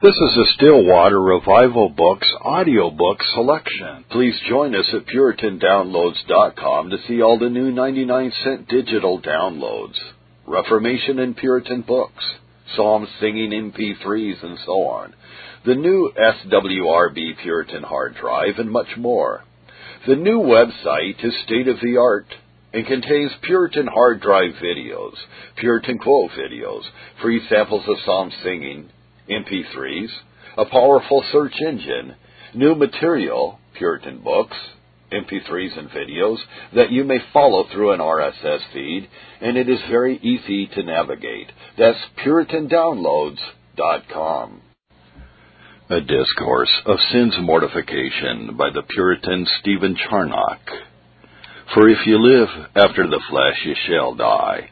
This is a Still Waters Revival Books audiobook selection. Please join us at PuritanDownloads.com to see all the new 99 cent digital downloads, Reformation and Puritan books, Psalm singing MP3s, and so on, the new SWRB Puritan hard drive, and much more. The new website is state of the art and contains Puritan hard drive videos, Puritan quote videos, free samples of psalm singing, MP3s, a powerful search engine, new material, Puritan books, MP3s and videos that you may follow through an RSS feed, and it is very easy to navigate. That's PuritanDownloads.com. A Discourse of Sin's Mortification by the Puritan Stephen Charnock. For if ye live after the flesh, ye shall die.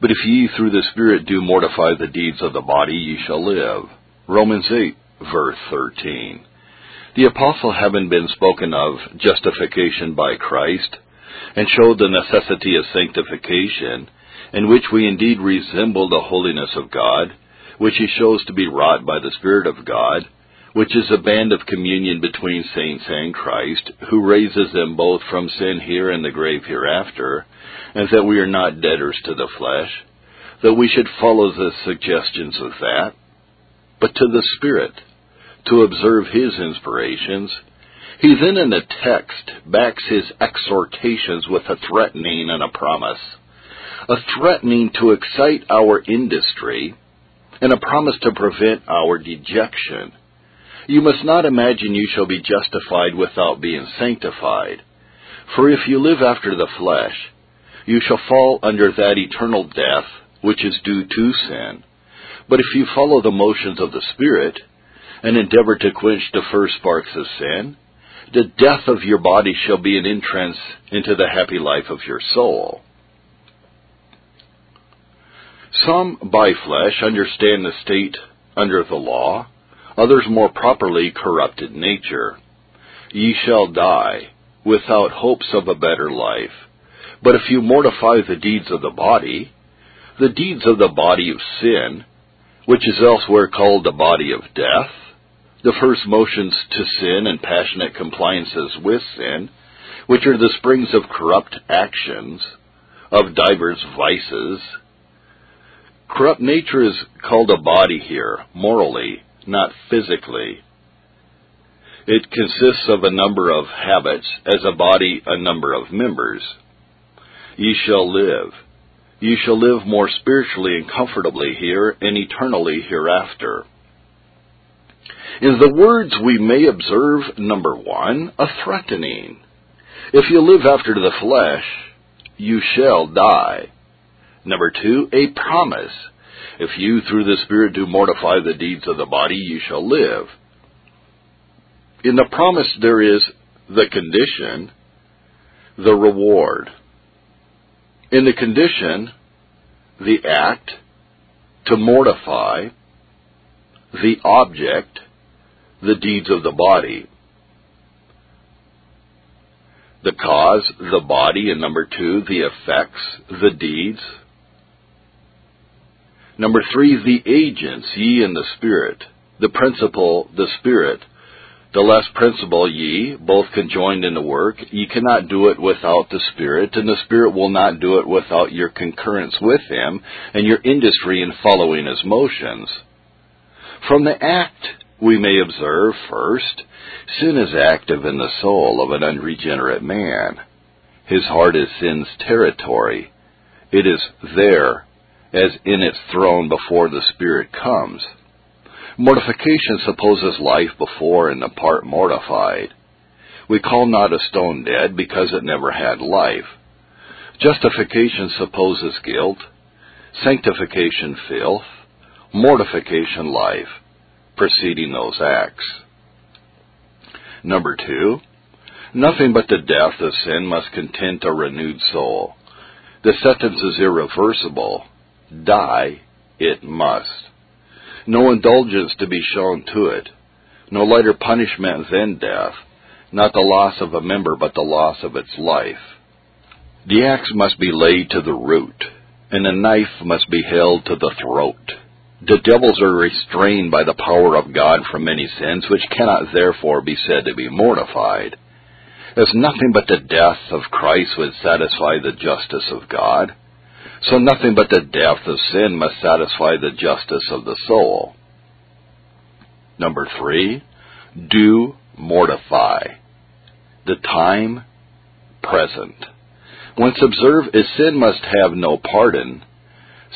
But if ye through the Spirit do mortify the deeds of the body, ye shall live. Romans 8, verse 13. The apostle having been spoken of justification by Christ, and showed the necessity of sanctification, in which we indeed resemble the holiness of God, which he shows to be wrought by the Spirit of God, which is a band of communion between saints and Christ, who raises them both from sin here and the grave hereafter, and that we are not debtors to the flesh, that we should follow the suggestions of that, but to the Spirit, to observe His inspirations. He then in the text backs his exhortations with a threatening and a promise. A threatening to excite our industry, and a promise to prevent our dejection. You must not imagine you shall be justified without being sanctified. For if you live after the flesh, you shall fall under that eternal death which is due to sin. But if you follow the motions of the Spirit, and endeavor to quench the first sparks of sin, the death of your body shall be an entrance into the happy life of your soul. Some by flesh understand the state under the law, others more properly corrupted nature. Ye shall die without hopes of a better life. But if you mortify the deeds of the body, the deeds of the body of sin, which is elsewhere called the body of death, the first motions to sin and passionate compliances with sin, which are the springs of corrupt actions, of divers vices. Corrupt nature is called a body here, morally, not physically. It consists of a number of habits, as a body a number of members. Ye shall live. You shall live more spiritually and comfortably here and eternally hereafter. In the words we may observe, number one, a threatening. If you live after the flesh, you shall die. Number two, a promise. If you through the Spirit do mortify the deeds of the body, you shall live. In the promise there is the condition, the reward. In the condition, the act, to mortify, the object, the deeds of the body. The cause, the body, and number two, the effects, the deeds. Number three, the agents, ye and the Spirit. The principle, the Spirit. The less principle ye, both conjoined in the work, ye cannot do it without the Spirit, and the Spirit will not do it without your concurrence with Him and your industry in following His motions. From the act, we may observe, first, sin is active in the soul of an unregenerate man. His heart is sin's territory. It is there, as in its throne before the Spirit comes. Mortification supposes life before and the part mortified. We call not a stone dead because it never had life. Justification supposes guilt, sanctification filth, mortification life, preceding those acts. Number two, nothing but the death of sin must content a renewed soul. The sentence is irreversible. Die it must no indulgence to be shown to it, no lighter punishment than death, not the loss of a member, but the loss of its life. The axe must be laid to the root, and the knife must be held to the throat. The devils are restrained by the power of God from many sins, which cannot therefore be said to be mortified. As nothing but the death of Christ would satisfy the justice of God, so nothing but the death of sin must satisfy the justice of the soul. Number three, do mortify. The time present. Once observe is sin must have no pardon,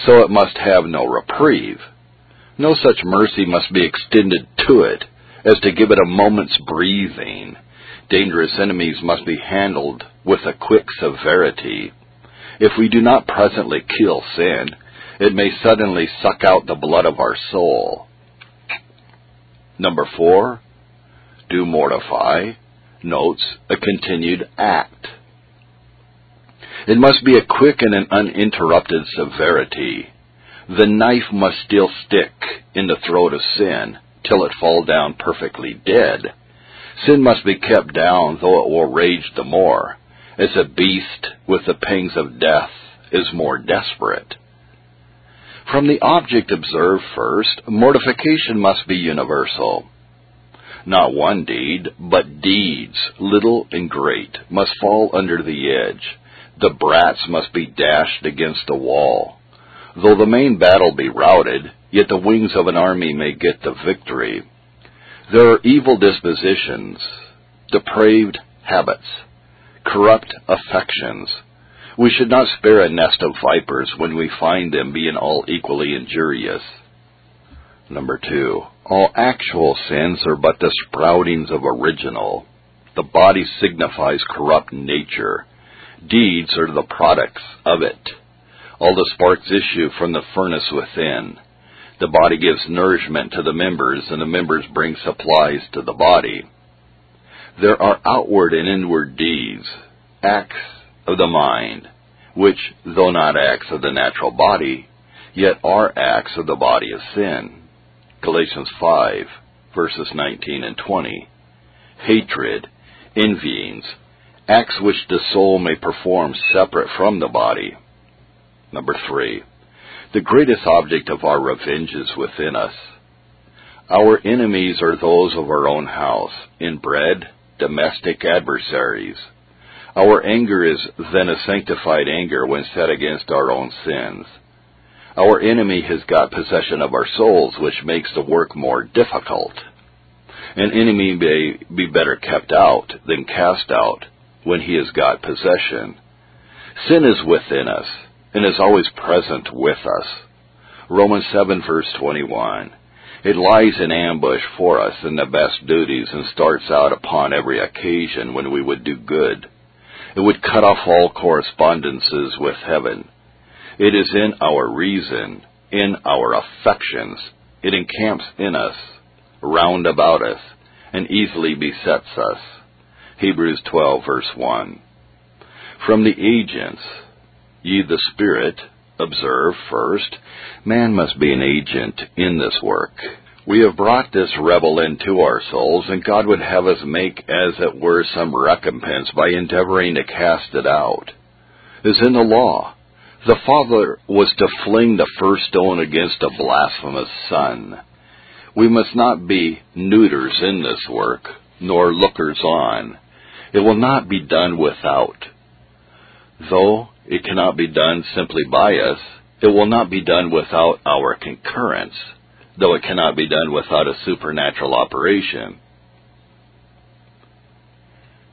so it must have no reprieve. No such mercy must be extended to it as to give it a moment's breathing. Dangerous enemies must be handled with a quick severity. If we do not presently kill sin, it may suddenly suck out the blood of our soul. Number four, do mortify, notes a continued act. It must be a quick and an uninterrupted severity. The knife must still stick in the throat of sin till it fall down perfectly dead. Sin must be kept down, though it will rage the more, as a beast with the pangs of death is more desperate. From the object observed first, mortification must be universal. Not one deed, but deeds, little and great, must fall under the edge. The brats must be dashed against the wall. Though the main battle be routed, yet the wings of an army may get the victory. There are evil dispositions, depraved habits, corrupt affections. We should not spare a nest of vipers when we find them being all equally injurious. Number two, all actual sins are but the sproutings of original. The body signifies corrupt nature. Deeds are the products of it. All the sparks issue from the furnace within. The body gives nourishment to the members, and the members bring supplies to the body. There are outward and inward deeds, acts of the mind, which, though not acts of the natural body, yet are acts of the body of sin. Galatians 5, verses 19 and 20. Hatred, envyings, acts which the soul may perform separate from the body. Number three, the greatest object of our revenge is within us. Our enemies are those of our own house, inbred, domestic adversaries. Our anger is then a sanctified anger when set against our own sins. Our enemy has got possession of our souls, which makes the work more difficult. An enemy may be better kept out than cast out when he has got possession. Sin is within us and is always present with us. Romans 7 verse 21. It lies in ambush for us in the best duties and starts out upon every occasion when we would do good. It would cut off all correspondences with heaven it is in our reason, in our affections. It encamps in us, round about us, and easily besets us. Hebrews 12 verse 1. From the agents, ye the Spirit, observe first, man must be an agent in this work. We have brought this rebel into our souls, and God would have us make as it were some recompense by endeavoring to cast it out. As in the law, the father was to fling the first stone against a blasphemous son. We must not be neuters in this work, nor lookers on. It will not be done without. Though it cannot be done simply by us, it will not be done without our concurrence, though it cannot be done without a supernatural operation.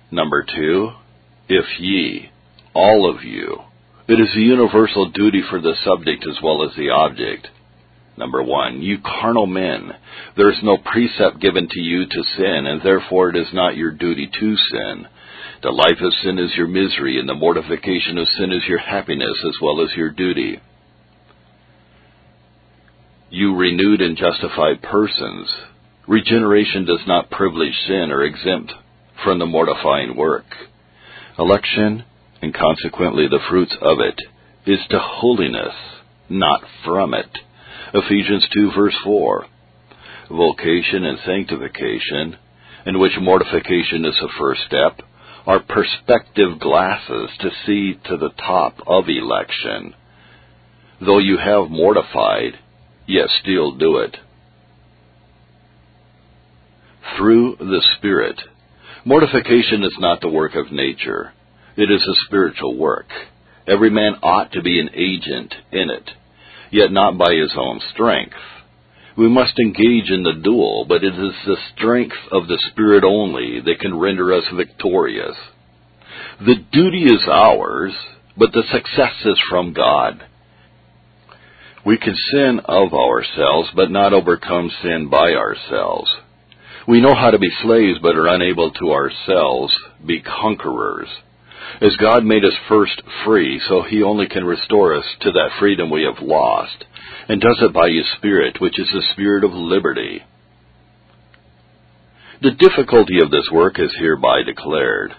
Number two, if ye, all of you, it is a universal duty for the subject as well as the object. Number one, you carnal men, there is no precept given to you to sin, and therefore it is not your duty to sin. The life of sin is your misery, and the mortification of sin is your happiness as well as your duty. You renewed and justified persons. Regeneration does not privilege sin or exempt from the mortifying work. Election and consequently the fruits of it, is to holiness, not from it. Ephesians 2 verse 4. Vocation and sanctification, in which mortification is the first step, are perspective glasses to see to the top of election. Though you have mortified, yet still do it. Through the Spirit. Mortification is not the work of nature. It is a spiritual work. Every man ought to be an agent in it, yet not by his own strength. We must engage in the duel, but it is the strength of the Spirit only that can render us victorious. The duty is ours, but the success is from God. We can sin of ourselves, but not overcome sin by ourselves. We know how to be slaves, but are unable to ourselves be conquerors. As God made us first free, so He only can restore us to that freedom we have lost, and does it by His Spirit, which is the Spirit of liberty. The difficulty of this work is hereby declared.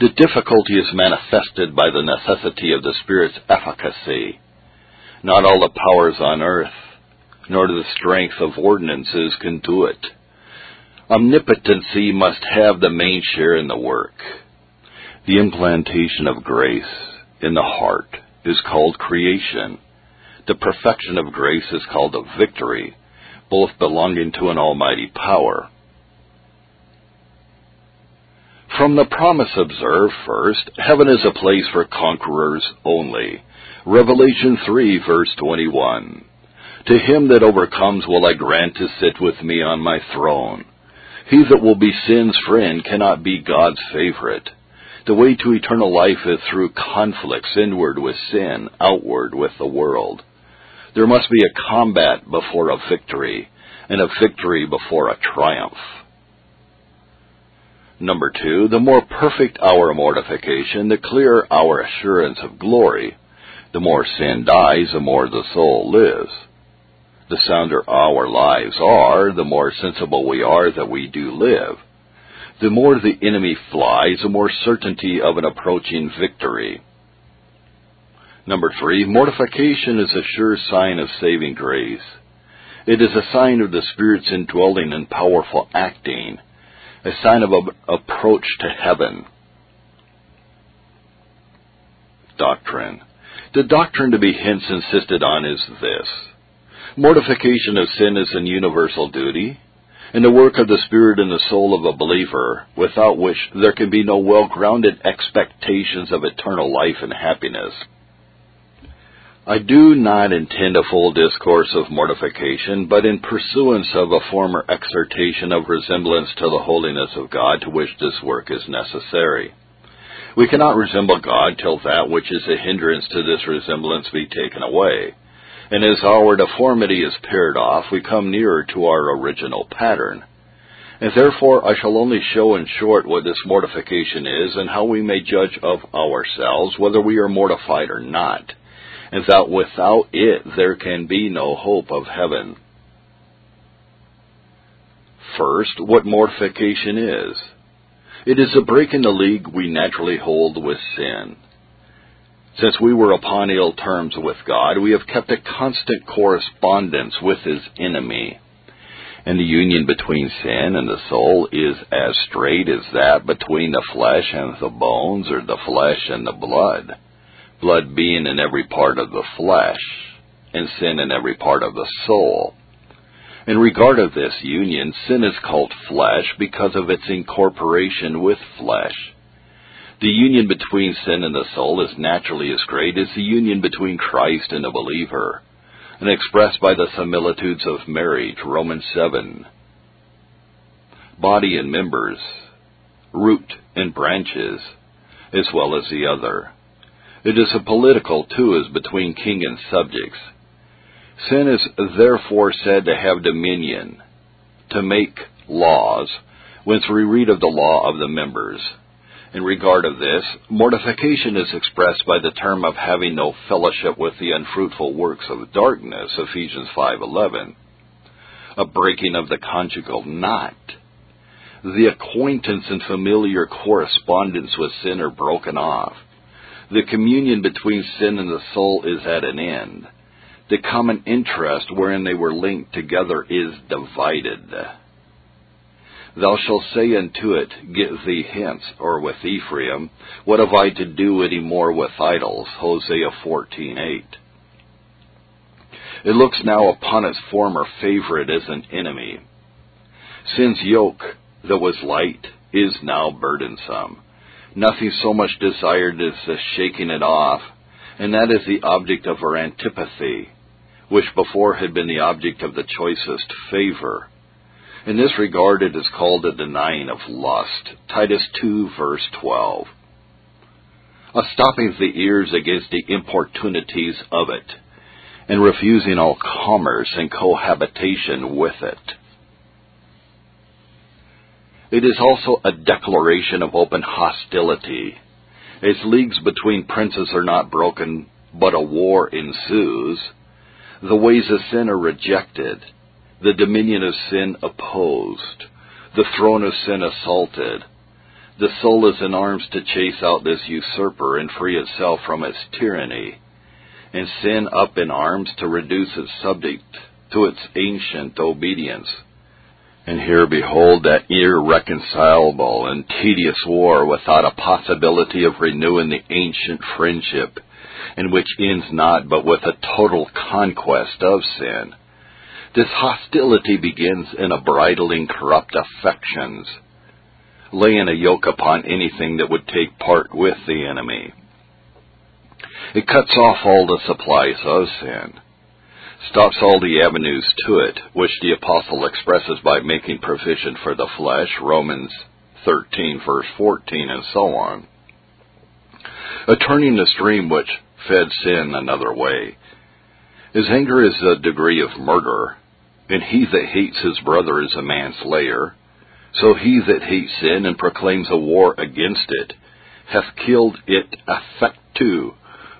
The difficulty is manifested by the necessity of the Spirit's efficacy. Not all the powers on earth, nor the strength of ordinances can do it. Omnipotency must have the main share in the work. The implantation of grace in the heart is called creation. The perfection of grace is called a victory, both belonging to an almighty power. From the promise observed first, heaven is a place for conquerors only. Revelation 3 verse 21. To him that overcomes will I grant to sit with me on my throne. He that will be sin's friend cannot be God's favorite. The way to eternal life is through conflicts inward with sin, outward with the world. There must be a combat before a victory, and a victory before a triumph. Number two, the more perfect our mortification, the clearer our assurance of glory. The more sin dies, the more the soul lives. The sounder our lives are, the more sensible we are that we do live the more the enemy flies, the more certainty of an approaching victory. Number three, mortification is a sure sign of saving grace. It is a sign of the Spirit's indwelling and powerful acting, a sign of an approach to heaven. Doctrine. The doctrine to be hence insisted on is this. Mortification of sin is an universal duty, and the work of the Spirit in the soul of a believer, without which there can be no well-grounded expectations of eternal life and happiness. I do not intend a full discourse of mortification, but in pursuance of a former exhortation of resemblance to the holiness of God to which this work is necessary. We cannot resemble God till that which is a hindrance to this resemblance be taken away and as our deformity is pared off, we come nearer to our original pattern. And therefore I shall only show in short what this mortification is, and how we may judge of ourselves whether we are mortified or not, and that without it there can be no hope of heaven. First, what mortification is. It is a break in the league we naturally hold with sin. Since we were upon ill terms with God, we have kept a constant correspondence with his enemy. And the union between sin and the soul is as straight as that between the flesh and the bones, or the flesh and the blood. Blood being in every part of the flesh, and sin in every part of the soul. In regard of this union, sin is called flesh because of its incorporation with flesh the union between sin and the soul is naturally as great as the union between Christ and a believer, and expressed by the similitudes of marriage, Romans 7. Body and members, root and branches, as well as the other. It is a political too as between king and subjects. Sin is therefore said to have dominion, to make laws, whence we read of the law of the members. In regard of this, mortification is expressed by the term of having no fellowship with the unfruitful works of darkness, Ephesians 5:11. A breaking of the conjugal knot. The acquaintance and familiar correspondence with sin are broken off. The communion between sin and the soul is at an end. The common interest wherein they were linked together is divided. Thou shalt say unto it, Get thee hence, or with Ephraim, what have I to do any more with idols? Hosea 14:8. It looks now upon its former favorite as an enemy. Sin's yoke, that was light, is now burdensome. Nothing so much desired as the shaking it off, and that is the object of her antipathy, which before had been the object of the choicest favor. In this regard, it is called a denying of lust. Titus 2, verse 12. A stopping the ears against the importunities of it, and refusing all commerce and cohabitation with it. It is also a declaration of open hostility. As leagues between princes are not broken, but a war ensues, the ways of sin are rejected, the dominion of sin opposed, the throne of sin assaulted. The soul is in arms to chase out this usurper and free itself from its tyranny, and sin up in arms to reduce its subject to its ancient obedience. And here behold that irreconcilable and tedious war without a possibility of renewing the ancient friendship, and which ends not but with a total conquest of sin. This hostility begins in a bridling corrupt affections, laying a yoke upon anything that would take part with the enemy. It cuts off all the supplies of sin stops all the avenues to it, which the apostle expresses by making provision for the flesh, Romans 13 verse 14 and so on. A turning the stream which fed sin another way. His anger is a degree of murder, and he that hates his brother is a manslayer. So he that hates sin and proclaims a war against it hath killed it affectu,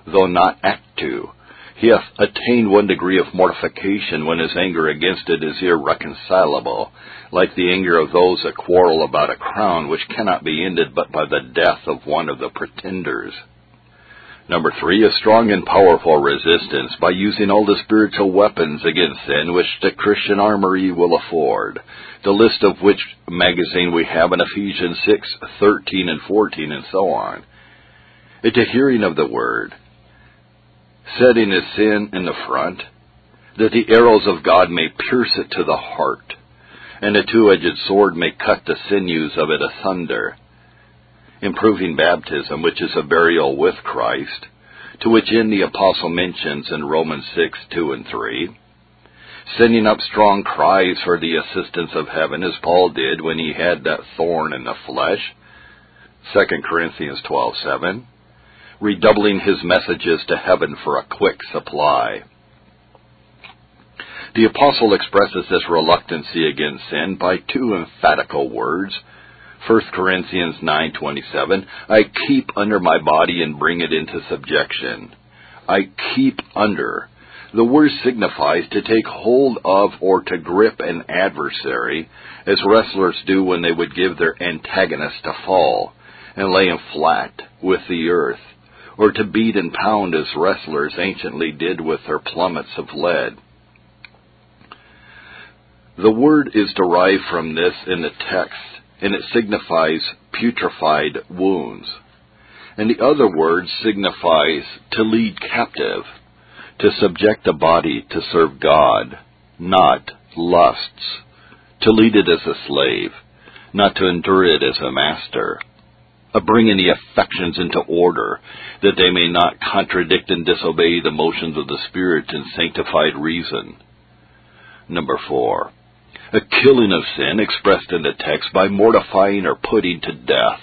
though not actu he hath attained one degree of mortification when his anger against it is irreconcilable, like the anger of those that quarrel about a crown which cannot be ended but by the death of one of the pretenders. Number three, a strong and powerful resistance by using all the spiritual weapons against sin which the Christian armory will afford. The list of which magazine we have in Ephesians 6, 13 and 14 and so on. At the hearing of the word, setting his sin in the front, that the arrows of God may pierce it to the heart, and a two-edged sword may cut the sinews of it asunder, improving baptism, which is a burial with Christ, to which end the apostle mentions in Romans 6, 2 and 3, sending up strong cries for the assistance of heaven, as Paul did when he had that thorn in the flesh, 2 Corinthians 12, 7, redoubling his messages to heaven for a quick supply. The apostle expresses this reluctancy against sin by two emphatical words. 1 Corinthians 9:27 I keep under my body and bring it into subjection. I keep under. The word signifies to take hold of or to grip an adversary, as wrestlers do when they would give their antagonist a fall, and lay him flat with the earth or to beat and pound as wrestlers anciently did with their plummets of lead. The word is derived from this in the text, and it signifies putrefied wounds. And the other word signifies to lead captive, to subject a body to serve God, not lusts, to lead it as a slave, not to endure it as a master of bringing the affections into order, that they may not contradict and disobey the motions of the Spirit and sanctified reason. Number four, a killing of sin expressed in the text by mortifying or putting to death.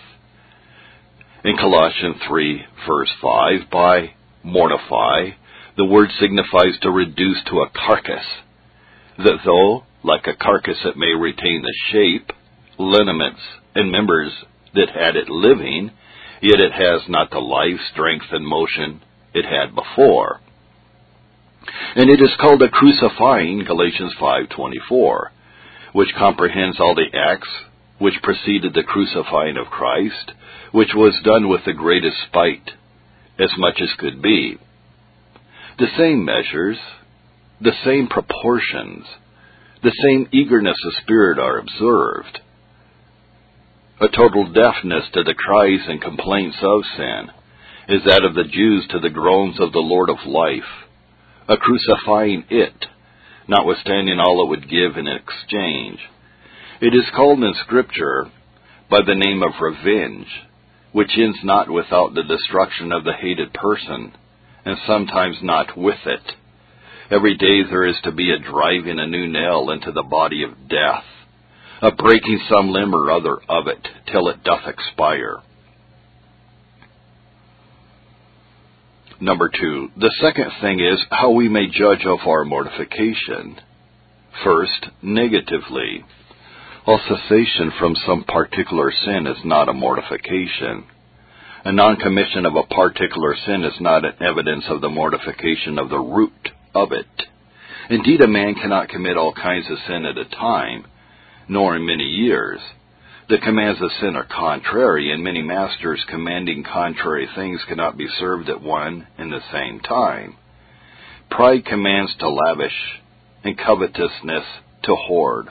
In Colossians 3, verse 5, by mortify, the word signifies to reduce to a carcass, that though, like a carcass, it may retain the shape, lineaments, and members that had it living, yet it has not the life, strength, and motion it had before. And it is called a crucifying, Galatians 5:24, which comprehends all the acts which preceded the crucifying of Christ, which was done with the greatest spite, as much as could be. The same measures, the same proportions, the same eagerness of spirit are observed a total deafness to the cries and complaints of sin is that of the Jews to the groans of the Lord of life, a crucifying it, notwithstanding all it would give in exchange. It is called in Scripture by the name of revenge, which ends not without the destruction of the hated person, and sometimes not with it. Every day there is to be a driving a new nail into the body of death, a breaking some limb or other of it till it doth expire. Number two, the second thing is how we may judge of our mortification. First, negatively. All cessation from some particular sin is not a mortification. A non-commission of a particular sin is not an evidence of the mortification of the root of it. Indeed, a man cannot commit all kinds of sin at a time, nor in many years. The commands of sin are contrary, and many masters commanding contrary things cannot be served at one and the same time. Pride commands to lavish, and covetousness to hoard.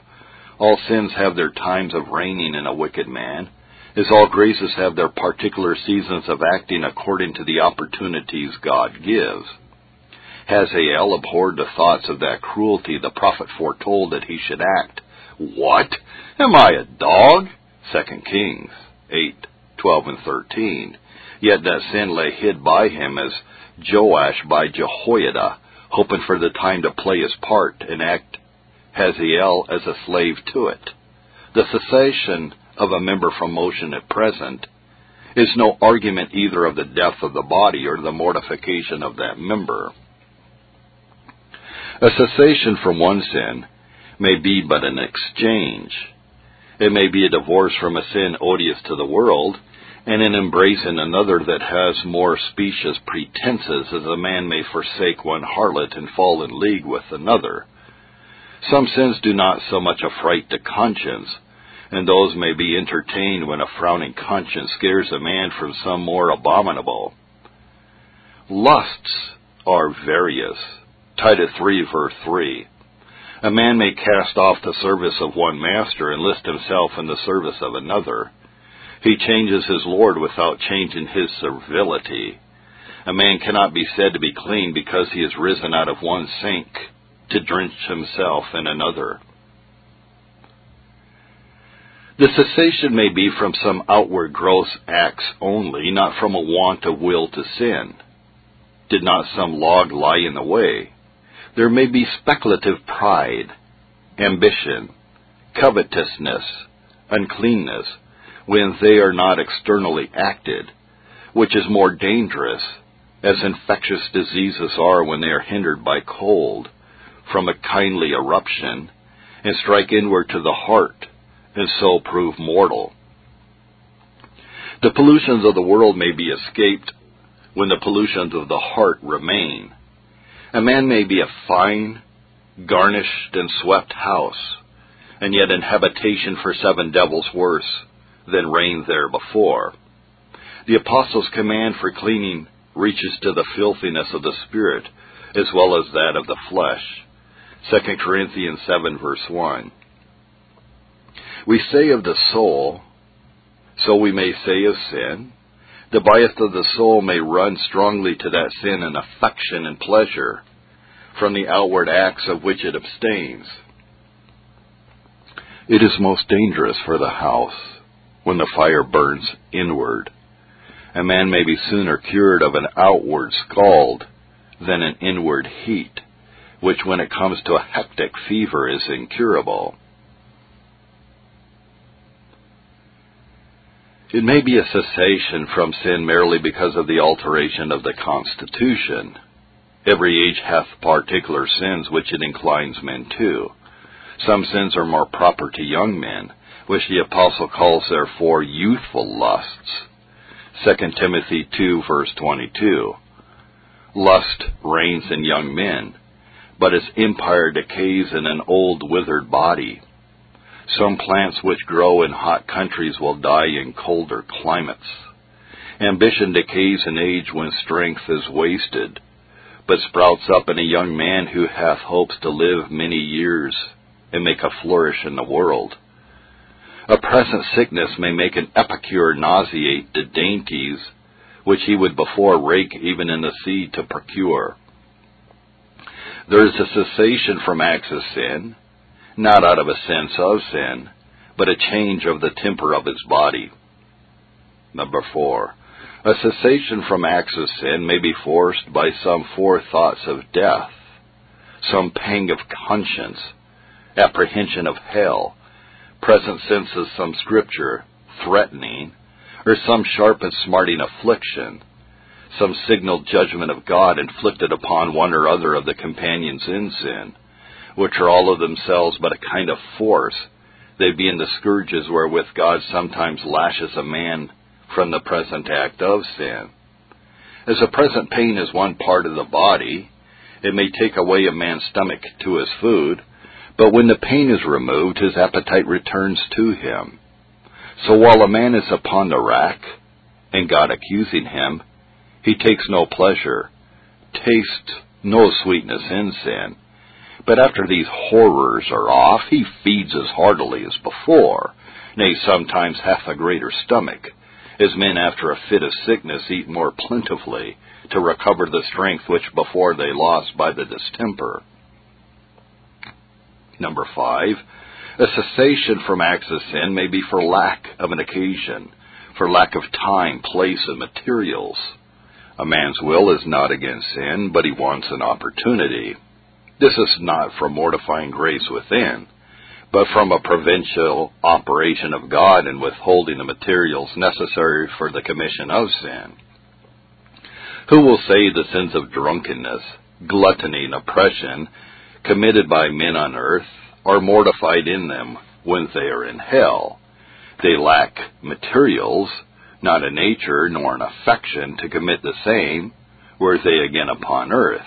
All sins have their times of reigning in a wicked man, as all graces have their particular seasons of acting according to the opportunities God gives. Hazael abhorred the thoughts of that cruelty the prophet foretold that he should act. What? Am I a dog? 2 Kings 8, 12 and 13. Yet that sin lay hid by him as Joash by Jehoiada, hoping for the time to play his part and act Hazael as a slave to it. The cessation of a member from motion at present is no argument either of the death of the body or the mortification of that member. A cessation from one sin may be but an exchange it may be a divorce from a sin odious to the world, and an embrace in another that has more specious pretenses, as a man may forsake one harlot and fall in league with another. Some sins do not so much affright the conscience, and those may be entertained when a frowning conscience scares a man from some more abominable. Lusts are various. Titus 3 verse 3. A man may cast off the service of one master and list himself in the service of another. He changes his Lord without changing his servility. A man cannot be said to be clean because he has risen out of one sink to drench himself in another. The cessation may be from some outward gross acts only, not from a want of will to sin. Did not some log lie in the way? There may be speculative pride, ambition, covetousness, uncleanness, when they are not externally acted, which is more dangerous, as infectious diseases are when they are hindered by cold, from a kindly eruption, and strike inward to the heart, and so prove mortal. The pollutions of the world may be escaped when the pollutions of the heart remain. A man may be a fine, garnished, and swept house, and yet in habitation for seven devils worse than reigned there before. The apostles' command for cleaning reaches to the filthiness of the spirit as well as that of the flesh. 2 Corinthians 7 verse 1. We say of the soul, so we may say of sin, the bias of the soul may run strongly to that sin in affection and pleasure from the outward acts of which it abstains. It is most dangerous for the house when the fire burns inward. A man may be sooner cured of an outward scald than an inward heat, which when it comes to a hectic fever is incurable. It may be a cessation from sin merely because of the alteration of the constitution. Every age hath particular sins which it inclines men to. Some sins are more proper to young men, which the apostle calls therefore youthful lusts. 2 Timothy 2 verse 22. Lust reigns in young men, but its empire decays in an old withered body. Some plants which grow in hot countries will die in colder climates. Ambition decays in age when strength is wasted, but sprouts up in a young man who hath hopes to live many years and make a flourish in the world. A present sickness may make an epicure nauseate the dainties which he would before rake even in the sea to procure. There is a cessation from acts of sin, not out of a sense of sin, but a change of the temper of his body. Number four, a cessation from acts of sin may be forced by some forethoughts of death, some pang of conscience, apprehension of hell, present sense of some scripture threatening, or some sharp and smarting affliction, some signal judgment of God inflicted upon one or other of the companions in sin, which are all of themselves but a kind of force, they being the scourges wherewith God sometimes lashes a man from the present act of sin. As a present pain is one part of the body, it may take away a man's stomach to his food, but when the pain is removed, his appetite returns to him. So while a man is upon the rack, and God accusing him, he takes no pleasure, tastes no sweetness in sin. But after these horrors are off, he feeds as heartily as before, nay, sometimes hath a greater stomach, as men after a fit of sickness eat more plentifully, to recover the strength which before they lost by the distemper. Number five, a cessation from acts of sin may be for lack of an occasion, for lack of time, place, and materials. A man's will is not against sin, but he wants an opportunity. This is not from mortifying grace within, but from a providential operation of God in withholding the materials necessary for the commission of sin. Who will say the sins of drunkenness, gluttony, and oppression committed by men on earth are mortified in them when they are in hell? They lack materials, not a nature nor an affection to commit the same, were they again upon earth.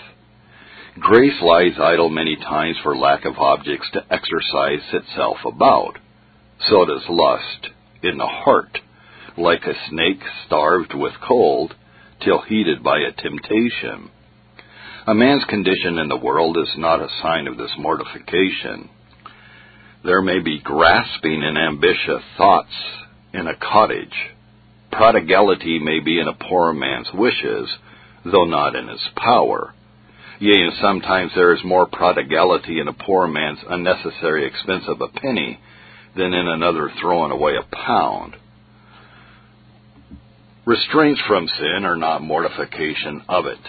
Grace lies idle many times for lack of objects to exercise itself about. So does lust in the heart, like a snake starved with cold, till heated by a temptation. A man's condition in the world is not a sign of this mortification. There may be grasping and ambitious thoughts in a cottage, Prodigality may be in a poor man's wishes, though not in his power. Yea, and sometimes there is more prodigality in a poor man's unnecessary expense of a penny than in another throwing away a pound. Restraints from sin are not mortification of it.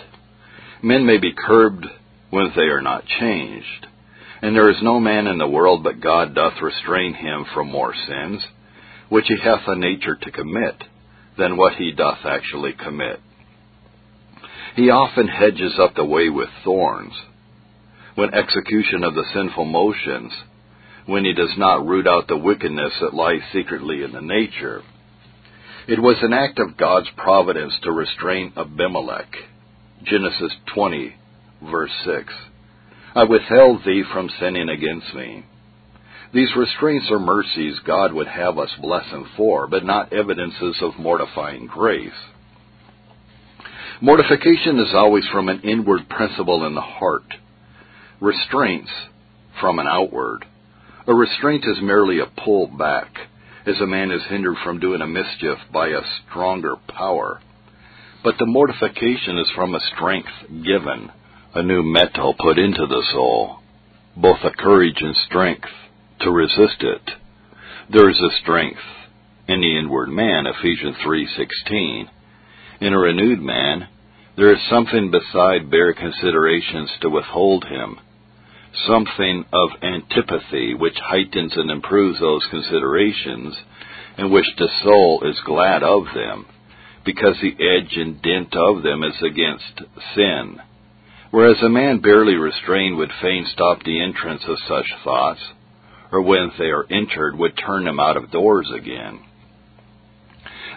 Men may be curbed when they are not changed. And there is no man in the world but God doth restrain him from more sins, which he hath a nature to commit than what he doth actually commit. He often hedges up the way with thorns. When execution of the sinful motions, when he does not root out the wickedness that lies secretly in the nature. It was an act of God's providence to restrain Abimelech. Genesis 20, verse 6. I withheld thee from sinning against me. These restraints or mercies God would have us bless Him for, but not evidences of mortifying grace. Mortification is always from an inward principle in the heart. Restraints from an outward. A restraint is merely a pull back, as a man is hindered from doing a mischief by a stronger power. But the mortification is from a strength given, a new metal put into the soul, both a courage and strength to resist it. There is a strength in the inward man, Ephesians 3:16. In a renewed man, there is something beside bare considerations to withhold him, something of antipathy which heightens and improves those considerations, and which the soul is glad of them, because the edge and dint of them is against sin. Whereas a man barely restrained would fain stop the entrance of such thoughts, or when they are entered would turn them out of doors again.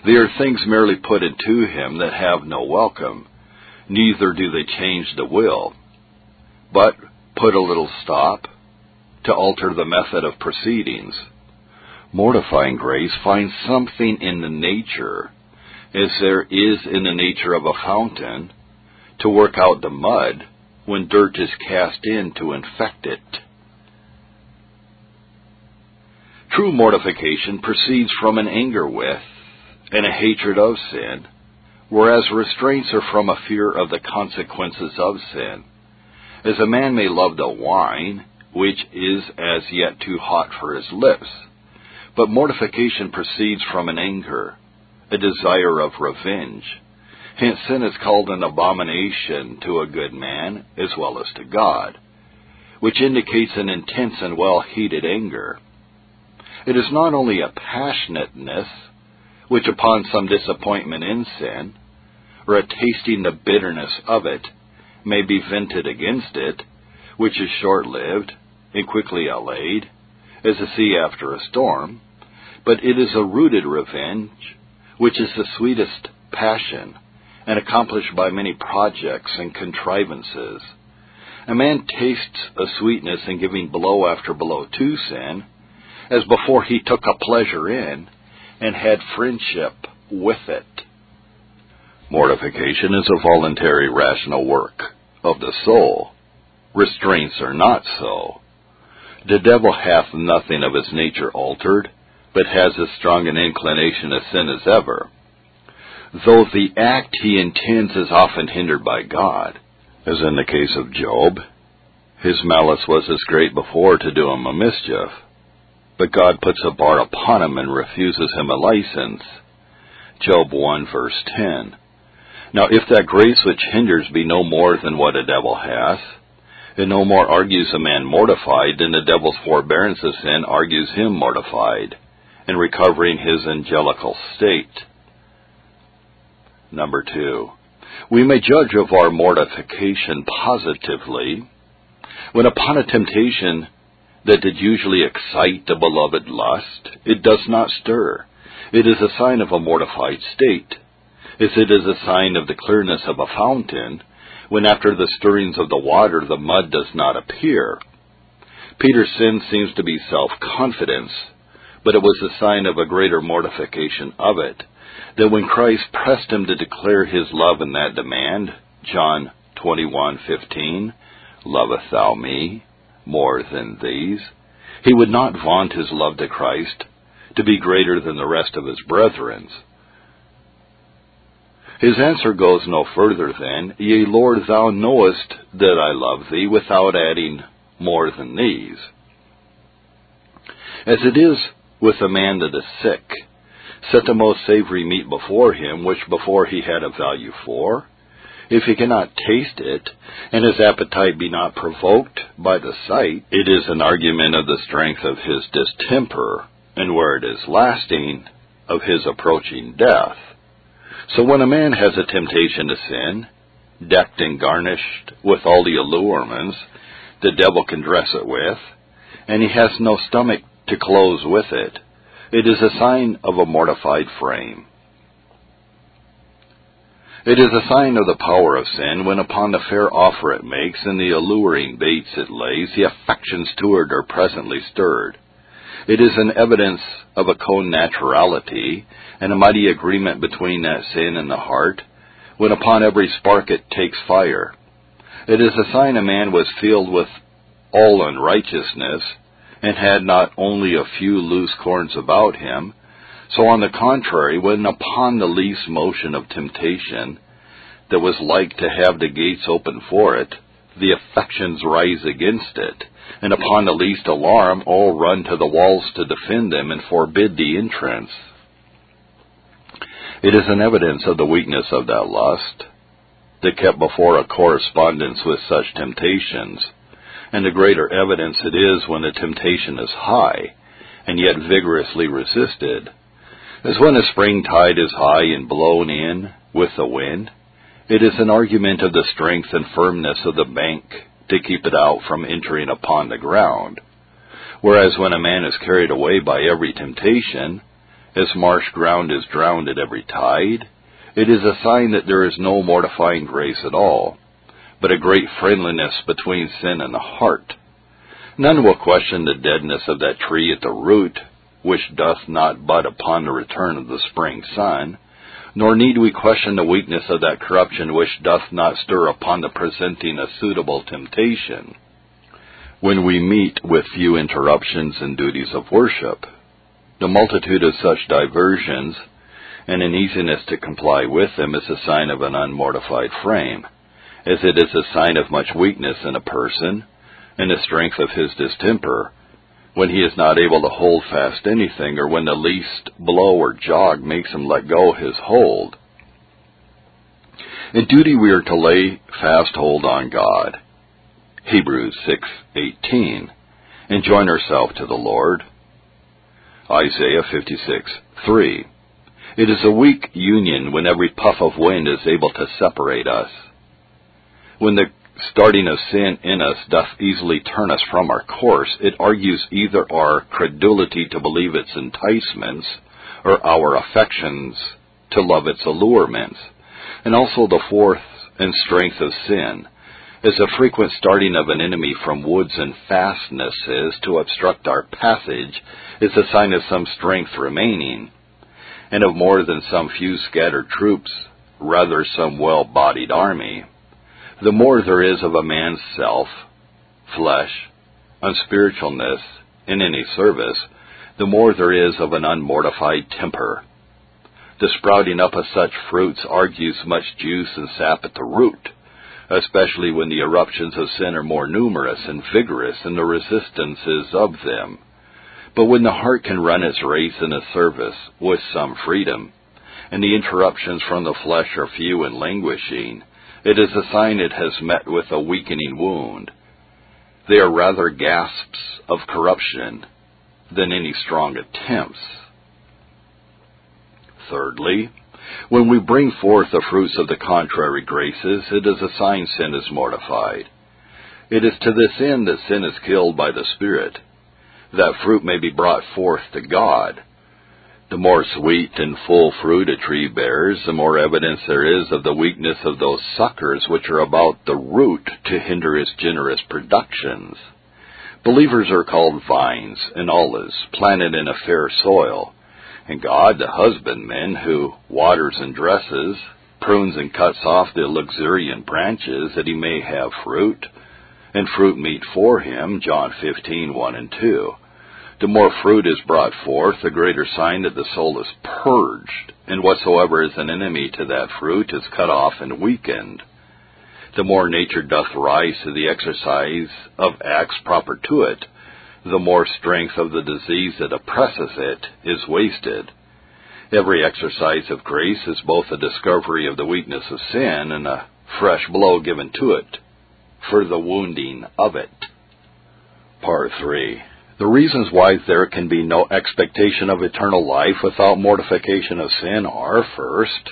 They are things merely put into him that have no welcome, neither do they change the will, but put a little stop to alter the method of proceedings. Mortifying grace finds something in the nature, as there is in the nature of a fountain, to work out the mud when dirt is cast in to infect it. True mortification proceeds from an anger with and a hatred of sin, whereas restraints are from a fear of the consequences of sin. as a man may love the wine, which is as yet too hot for his lips. But mortification proceeds from an anger, a desire of revenge. Hence sin is called an abomination to a good man as well as to God, which indicates an intense and well-heated anger. It is not only a passionateness, which upon some disappointment in sin, or a tasting the bitterness of it, may be vented against it, which is short-lived and quickly allayed, as the sea after a storm, but it is a rooted revenge, which is the sweetest passion, and accomplished by many projects and contrivances. A man tastes a sweetness in giving blow after blow to sin, as before he took a pleasure in and had friendship with it. Mortification is a voluntary rational work of the soul. Restraints are not so. The devil hath nothing of his nature altered, but has as strong an inclination to sin as ever. Though the act he intends is often hindered by God, as in the case of Job, his malice was as great before to do him a mischief but God puts a bar upon him and refuses him a license. Job 1 verse 10. Now if that grace which hinders be no more than what a devil hath, it no more argues a man mortified than the devil's forbearance of sin argues him mortified, and recovering his angelical state. Number two, we may judge of our mortification positively when upon a temptation that did usually excite the beloved lust, it does not stir. It is a sign of a mortified state, as it is a sign of the clearness of a fountain, when after the stirrings of the water the mud does not appear. Peter's sin seems to be self-confidence, but it was a sign of a greater mortification of it, that when Christ pressed him to declare his love in that demand, John 21:15, loveth thou me? More than these. He would not vaunt his love to Christ to be greater than the rest of his brethren's. His answer goes no further than, Yea, Lord, thou knowest that I love thee, without adding more than these. As it is with a man that is sick, set the most savory meat before him, which before he had a value for, if he cannot taste it, and his appetite be not provoked by the sight, it is an argument of the strength of his distemper, and where it is lasting, of his approaching death. So when a man has a temptation to sin, decked and garnished with all the allurements the devil can dress it with, and he has no stomach to close with it, it is a sign of a mortified frame. It is a sign of the power of sin when upon the fair offer it makes and the alluring baits it lays, the affections toward are presently stirred. It is an evidence of a connaturality and a mighty agreement between that sin and the heart, when upon every spark it takes fire. It is a sign a man was filled with all unrighteousness, and had not only a few loose corns about him, so on the contrary, when upon the least motion of temptation that was like to have the gates open for it, the affections rise against it, and upon the least alarm all run to the walls to defend them and forbid the entrance. It is an evidence of the weakness of that lust that kept before a correspondence with such temptations, and the greater evidence it is when the temptation is high, and yet vigorously resisted, as when a spring tide is high and blown in with the wind, it is an argument of the strength and firmness of the bank to keep it out from entering upon the ground. Whereas when a man is carried away by every temptation, as marsh ground is drowned at every tide, it is a sign that there is no mortifying grace at all, but a great friendliness between sin and the heart. None will question the deadness of that tree at the root which doth not bud upon the return of the spring sun, nor need we question the weakness of that corruption which doth not stir upon the presenting a suitable temptation. When we meet with few interruptions in duties of worship, the multitude of such diversions, and an easiness to comply with them is a sign of an unmortified frame, as it is a sign of much weakness in a person, and the strength of his distemper, when he is not able to hold fast anything, or when the least blow or jog makes him let go his hold. In duty we are to lay fast hold on God. Hebrews 6:18 and join ourselves to the Lord. Isaiah 56:3 It is a weak union when every puff of wind is able to separate us. When the starting of sin in us doth easily turn us from our course, it argues either our credulity to believe its enticements or our affections to love its allurements. And also the force and strength of sin, is a frequent starting of an enemy from woods and fastnesses to obstruct our passage is a sign of some strength remaining, and of more than some few scattered troops, rather some well-bodied army. The more there is of a man's self, flesh, unspiritualness in any service, the more there is of an unmortified temper, the sprouting up of such fruits argues much juice and sap at the root, especially when the eruptions of sin are more numerous and vigorous than the resistances of them. But when the heart can run its race in a service with some freedom, and the interruptions from the flesh are few and languishing, it is a sign it has met with a weakening wound. They are rather gasps of corruption than any strong attempts Thirdly, when we bring forth the fruits of the contrary graces, it is a sign sin is mortified. It is to this end that sin is killed by the Spirit, that fruit may be brought forth to God. The more sweet and full fruit a tree bears, the more evidence there is of the weakness of those suckers which are about the root to hinder its generous productions. Believers are called vines and olives, planted in a fair soil and God, the husbandman who waters and dresses, prunes and cuts off the luxuriant branches that he may have fruit, and fruit meet for him, John 15, 1 and 2. The more fruit is brought forth, the greater sign that the soul is purged, and whatsoever is an enemy to that fruit is cut off and weakened. The more nature doth rise to the exercise of acts proper to it, the more strength of the disease that oppresses it is wasted. Every exercise of grace is both a discovery of the weakness of sin and a fresh blow given to it for the wounding of it. Part 3. The reasons why there can be no expectation of eternal life without mortification of sin are, first,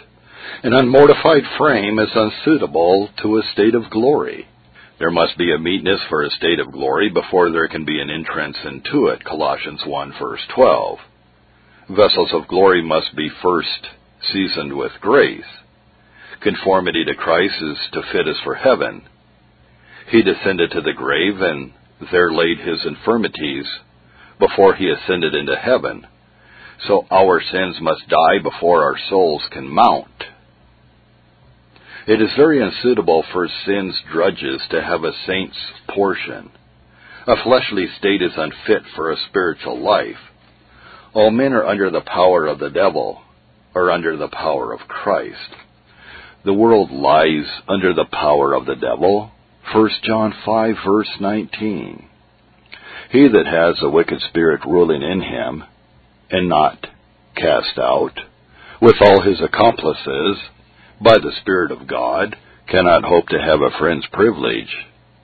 an unmortified frame is unsuitable to a state of glory. There must be a meetness for a state of glory before there can be an entrance into it. Colossians 1 verse 12. Vessels of glory must be first seasoned with grace. Conformity to Christ is to fit us for heaven. He descended to the grave and there laid his infirmities before he ascended into heaven. So our sins must die before our souls can mount. It is very unsuitable for sin's drudges to have a saint's portion. A fleshly state is unfit for a spiritual life. All men are under the power of the devil, or under the power of Christ. The world lies under the power of the devil. 1 John 5 verse 19. He that has a wicked spirit ruling in him, and not cast out, with all his accomplices, by the Spirit of God, cannot hope to have a friend's privilege,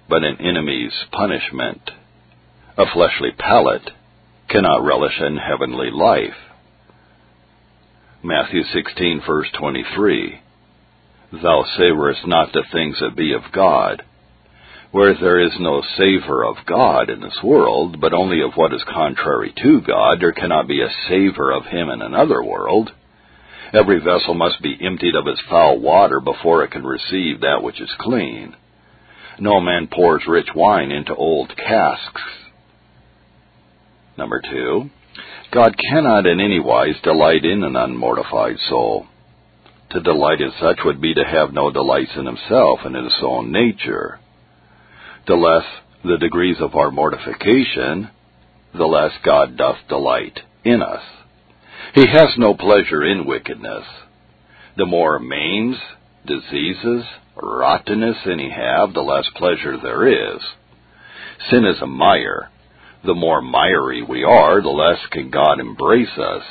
but an enemy's punishment. A fleshly palate cannot relish in heavenly life. Matthew 16 verse 23. Thou savorest not the things that be of God. Where there is no savor of God in this world, but only of what is contrary to God, there cannot be a savor of Him in another world. Every vessel must be emptied of its foul water before it can receive that which is clean. No man pours rich wine into old casks. Number two, God cannot in any wise delight in an unmortified soul. To delight in such would be to have no delights in himself and in his own nature. The less the degrees of our mortification, the less God doth delight in us. He has no pleasure in wickedness. The more maims, diseases, rottenness any have, the less pleasure there is. Sin is a mire. The more miry we are, the less can God embrace us.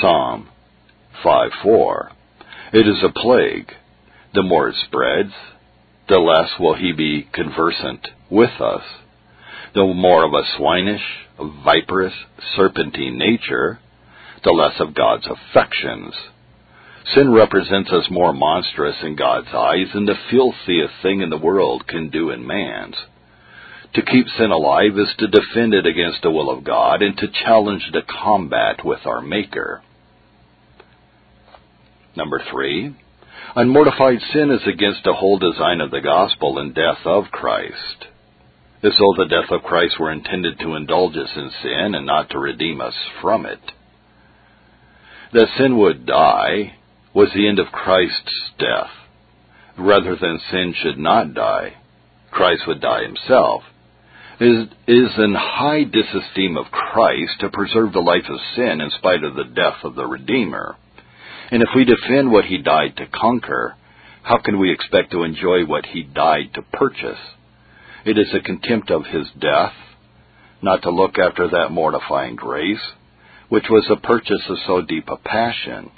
Psalm 5:4. It is a plague. The more it spreads, the less will he be conversant with us. The more of a swinish, viperous, serpentine nature, the less of God's affections. Sin represents us more monstrous in God's eyes than the filthiest thing in the world can do in man's. To keep sin alive is to defend it against the will of God and to challenge the combat with our Maker. Number three, unmortified sin is against the whole design of the gospel and death of Christ. As though the death of Christ were intended to indulge us in sin and not to redeem us from it. That sin would die was the end of Christ's death. Rather than sin should not die, Christ would die himself. It is in high disesteem of Christ to preserve the life of sin in spite of the death of the Redeemer. And if we defend what he died to conquer, how can we expect to enjoy what he died to purchase? It is a contempt of his death, not to look after that mortifying grace, which was the purchase of so deep a passion.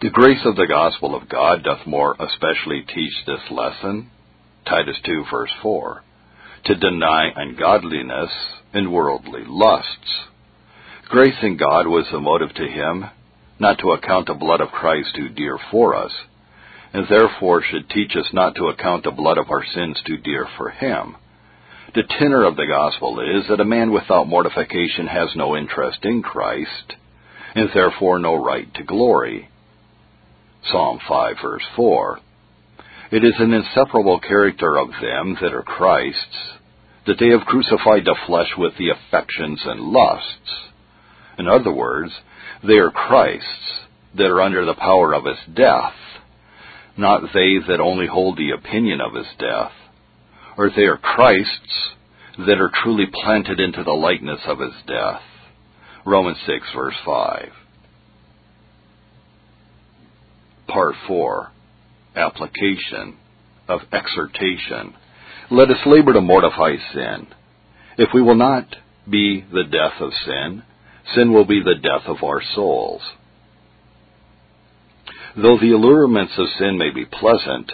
The grace of the gospel of God doth more especially teach this lesson, Titus 2 verse 4, to deny ungodliness and worldly lusts. Grace in God was the motive to him, not to account the blood of Christ too dear for us, and therefore should teach us not to account the blood of our sins too dear for him. The tenor of the gospel is that a man without mortification has no interest in Christ, and therefore no right to glory. Psalm 5 verse 4. It is an inseparable character of them that are Christ's, that they have crucified the flesh with the affections and lusts. In other words, they are Christ's that are under the power of his death, not they that only hold the opinion of his death, or they are Christ's that are truly planted into the likeness of his death. Romans 6 verse 5. Part 4 Application of Exhortation. Let us labor to mortify sin. If we will not be the death of sin, sin will be the death of our souls. Though the allurements of sin may be pleasant,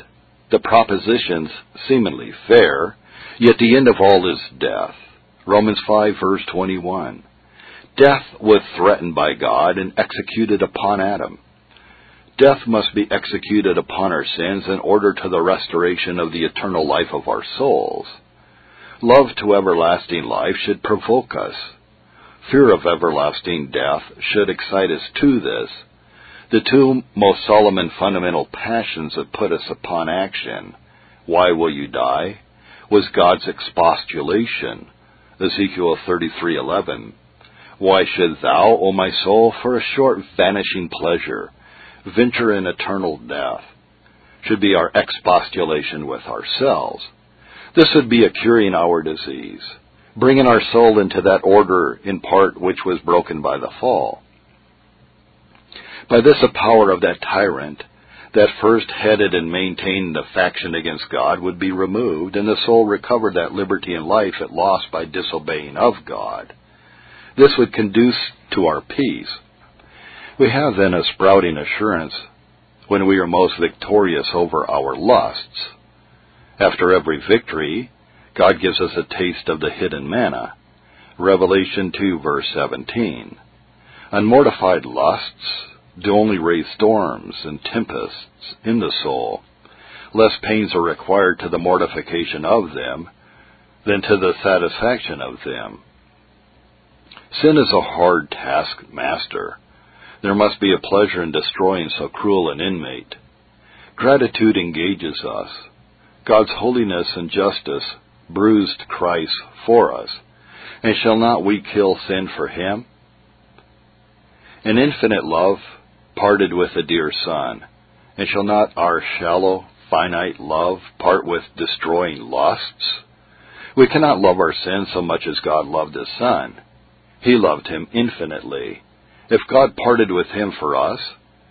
the propositions seemingly fair, yet the end of all is death. Romans 5 verse 21. Death was threatened by God and executed upon Adam. Death must be executed upon our sins in order to the restoration of the eternal life of our souls. Love to everlasting life should provoke us. Fear of everlasting death should excite us to this. The two most solemn and fundamental passions that put us upon action, why will you die, was God's expostulation, Ezekiel 33:11. Why should thou, O my soul, for a short vanishing pleasure, venture in eternal death, should be our expostulation with ourselves. This would be a curing our disease, bringing our soul into that order in part which was broken by the fall. By this the power of that tyrant that first headed and maintained the faction against God would be removed, and the soul recovered that liberty and life it lost by disobeying of God. This would conduce to our peace, we have then a sprouting assurance when we are most victorious over our lusts. After every victory, God gives us a taste of the hidden manna. Revelation 2 verse 17. Unmortified lusts do only raise storms and tempests in the soul. Less pains are required to the mortification of them than to the satisfaction of them. Sin is a hard taskmaster there must be a pleasure in destroying so cruel an inmate. Gratitude engages us. God's holiness and justice bruised Christ for us. And shall not we kill sin for him? An infinite love parted with a dear Son. And shall not our shallow, finite love part with destroying lusts? We cannot love our sin so much as God loved His Son. He loved Him infinitely. If God parted with him for us,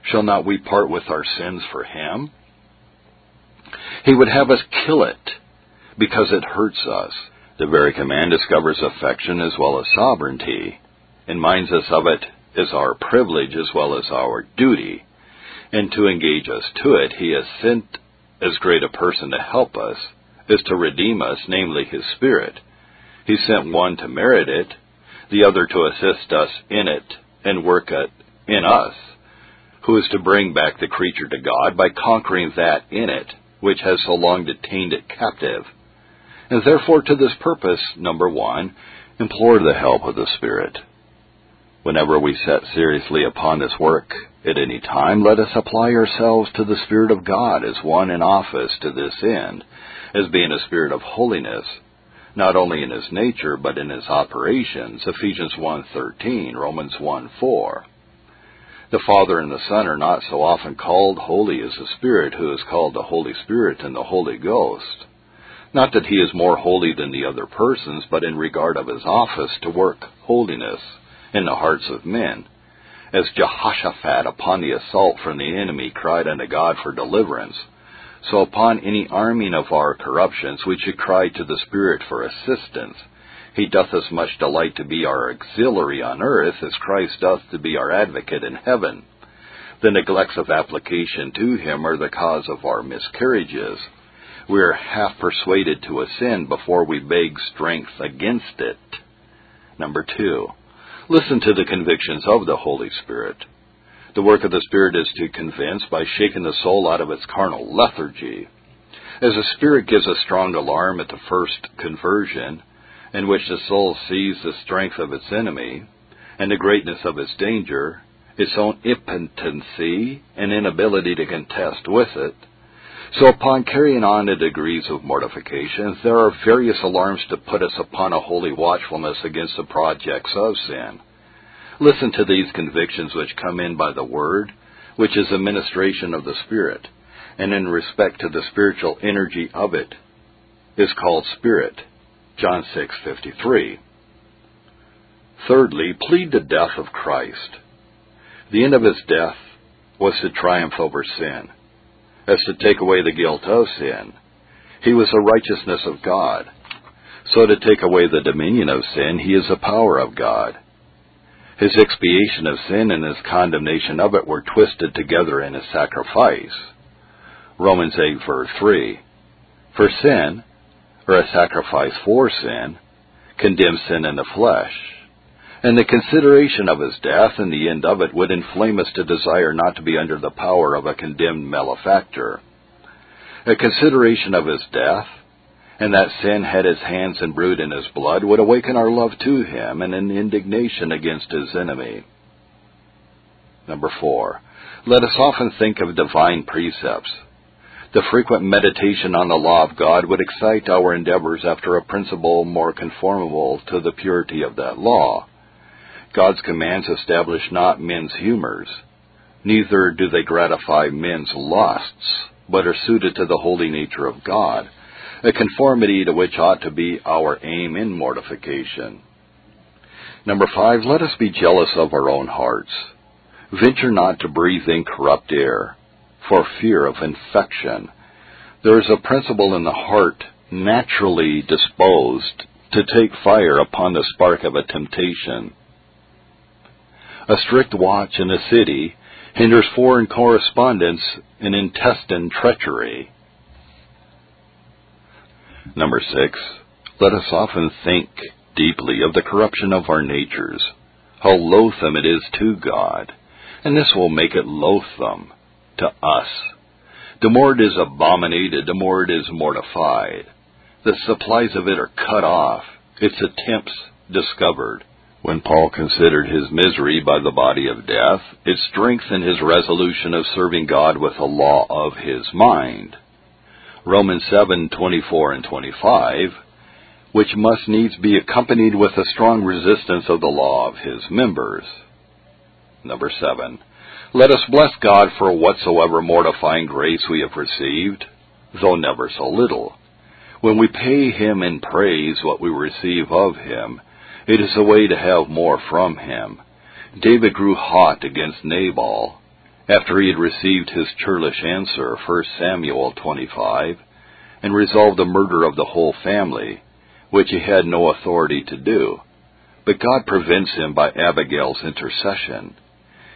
shall not we part with our sins for him? He would have us kill it because it hurts us. The very command discovers affection as well as sovereignty, and minds us of it as our privilege as well as our duty. And to engage us to it, he has sent as great a person to help us as to redeem us, namely his Spirit. He sent one to merit it, the other to assist us in it and work it in us, who is to bring back the creature to God by conquering that in it which has so long detained it captive. And therefore, to this purpose, number one, implore the help of the Spirit. Whenever we set seriously upon this work at any time, let us apply ourselves to the Spirit of God as one in office to this end, as being a spirit of holiness, not only in his nature but in his operations. Ephesians 1:13, Romans 1:4. The Father and the Son are not so often called holy as the Spirit, who is called the Holy Spirit and the Holy Ghost. Not that he is more holy than the other persons, but in regard of his office to work holiness in the hearts of men. As Jehoshaphat upon the assault from the enemy cried unto God for deliverance, so upon any arming of our corruptions we should cry to the Spirit for assistance. He doth as much delight to be our auxiliary on earth, as Christ doth to be our advocate in heaven. The neglects of application to him are the cause of our miscarriages. We are half persuaded to a sin before we beg strength against it. Number two, listen to the convictions of the Holy Spirit. The work of the Spirit is to convince by shaking the soul out of its carnal lethargy. As the Spirit gives a strong alarm at the first conversion, in which the soul sees the strength of its enemy and the greatness of its danger, its own impotency and inability to contest with it, so upon carrying on the degrees of mortification, there are various alarms to put us upon a holy watchfulness against the projects of sin. Listen to these convictions which come in by the Word, which is a ministration of the Spirit, and in respect to the spiritual energy of it, is called Spirit. John 6:53. Thirdly, plead the death of Christ. The end of his death was to triumph over sin as to take away the guilt of sin. He was the righteousness of God. So to take away the dominion of sin, he is the power of God. His expiation of sin and his condemnation of it were twisted together in his sacrifice. Romans 8 verse 3. For sin, or a sacrifice for sin, condemns sin in the flesh and the consideration of his death and the end of it would inflame us to desire not to be under the power of a condemned malefactor. A consideration of his death, and that sin had his hands and brood in his blood, would awaken our love to him and an indignation against his enemy. Number four, let us often think of divine precepts. The frequent meditation on the law of God would excite our endeavors after a principle more conformable to the purity of that law. God's commands establish not men's humors, neither do they gratify men's lusts, but are suited to the holy nature of God, a conformity to which ought to be our aim in mortification. Number five, let us be jealous of our own hearts. Venture not to breathe in corrupt air, for fear of infection. There is a principle in the heart naturally disposed to take fire upon the spark of a temptation a strict watch in the city hinders foreign correspondence and intestine treachery. Number six, let us often think deeply of the corruption of our natures, how loathsome it is to God, and this will make it loathsome to us. The more it is abominated, the more it is mortified. The supplies of it are cut off, its attempts discovered, when Paul considered his misery by the body of death, it strengthened his resolution of serving God with the law of his mind. Romans 7:24 and 25, which must needs be accompanied with a strong resistance of the law of his members. Number 7. Let us bless God for whatsoever mortifying grace we have received, though never so little. When we pay him in praise what we receive of him, it is a way to have more from him. David grew hot against Nabal, After he had received his churlish answer, 1 Samuel 25, and resolved the murder of the whole family, which he had no authority to do, but God prevents him by Abigail's intercession.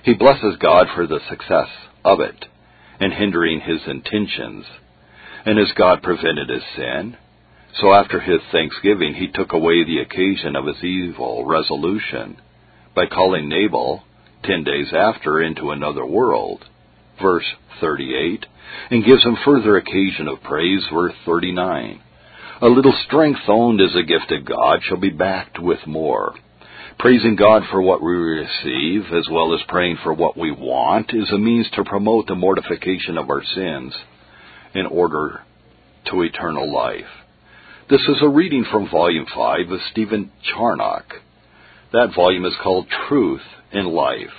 He blesses God for the success of it and hindering his intentions. And as God prevented his sin, so after his thanksgiving he took away the occasion of his evil resolution by calling Nabal ten days after into another world. Verse 38, and gives him further occasion of praise. Verse 39. A little strength owned as a gift of God shall be backed with more. Praising God for what we receive, as well as praying for what we want, is a means to promote the mortification of our sins in order to eternal life. This is a reading from Volume 5 of Stephen Charnock. That volume is called Truth in Life.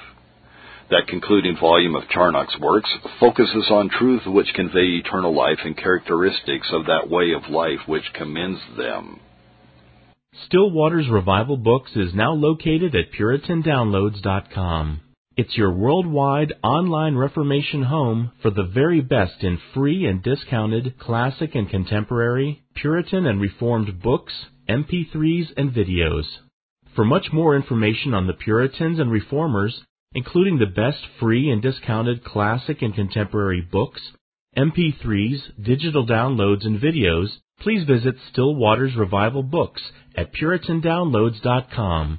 That concluding volume of Charnock's works focuses on truth which convey eternal life and characteristics of that way of life which commends them. Still Waters Revival Books is now located at PuritanDownloads.com. It's your worldwide online Reformation home for the very best in free and discounted classic and contemporary, Puritan and Reformed books, MP3s, and videos. For much more information on the Puritans and Reformers, including the best free and discounted classic and contemporary books, MP3s, digital downloads, and videos, please visit Still Waters Revival Books at PuritanDownloads.com.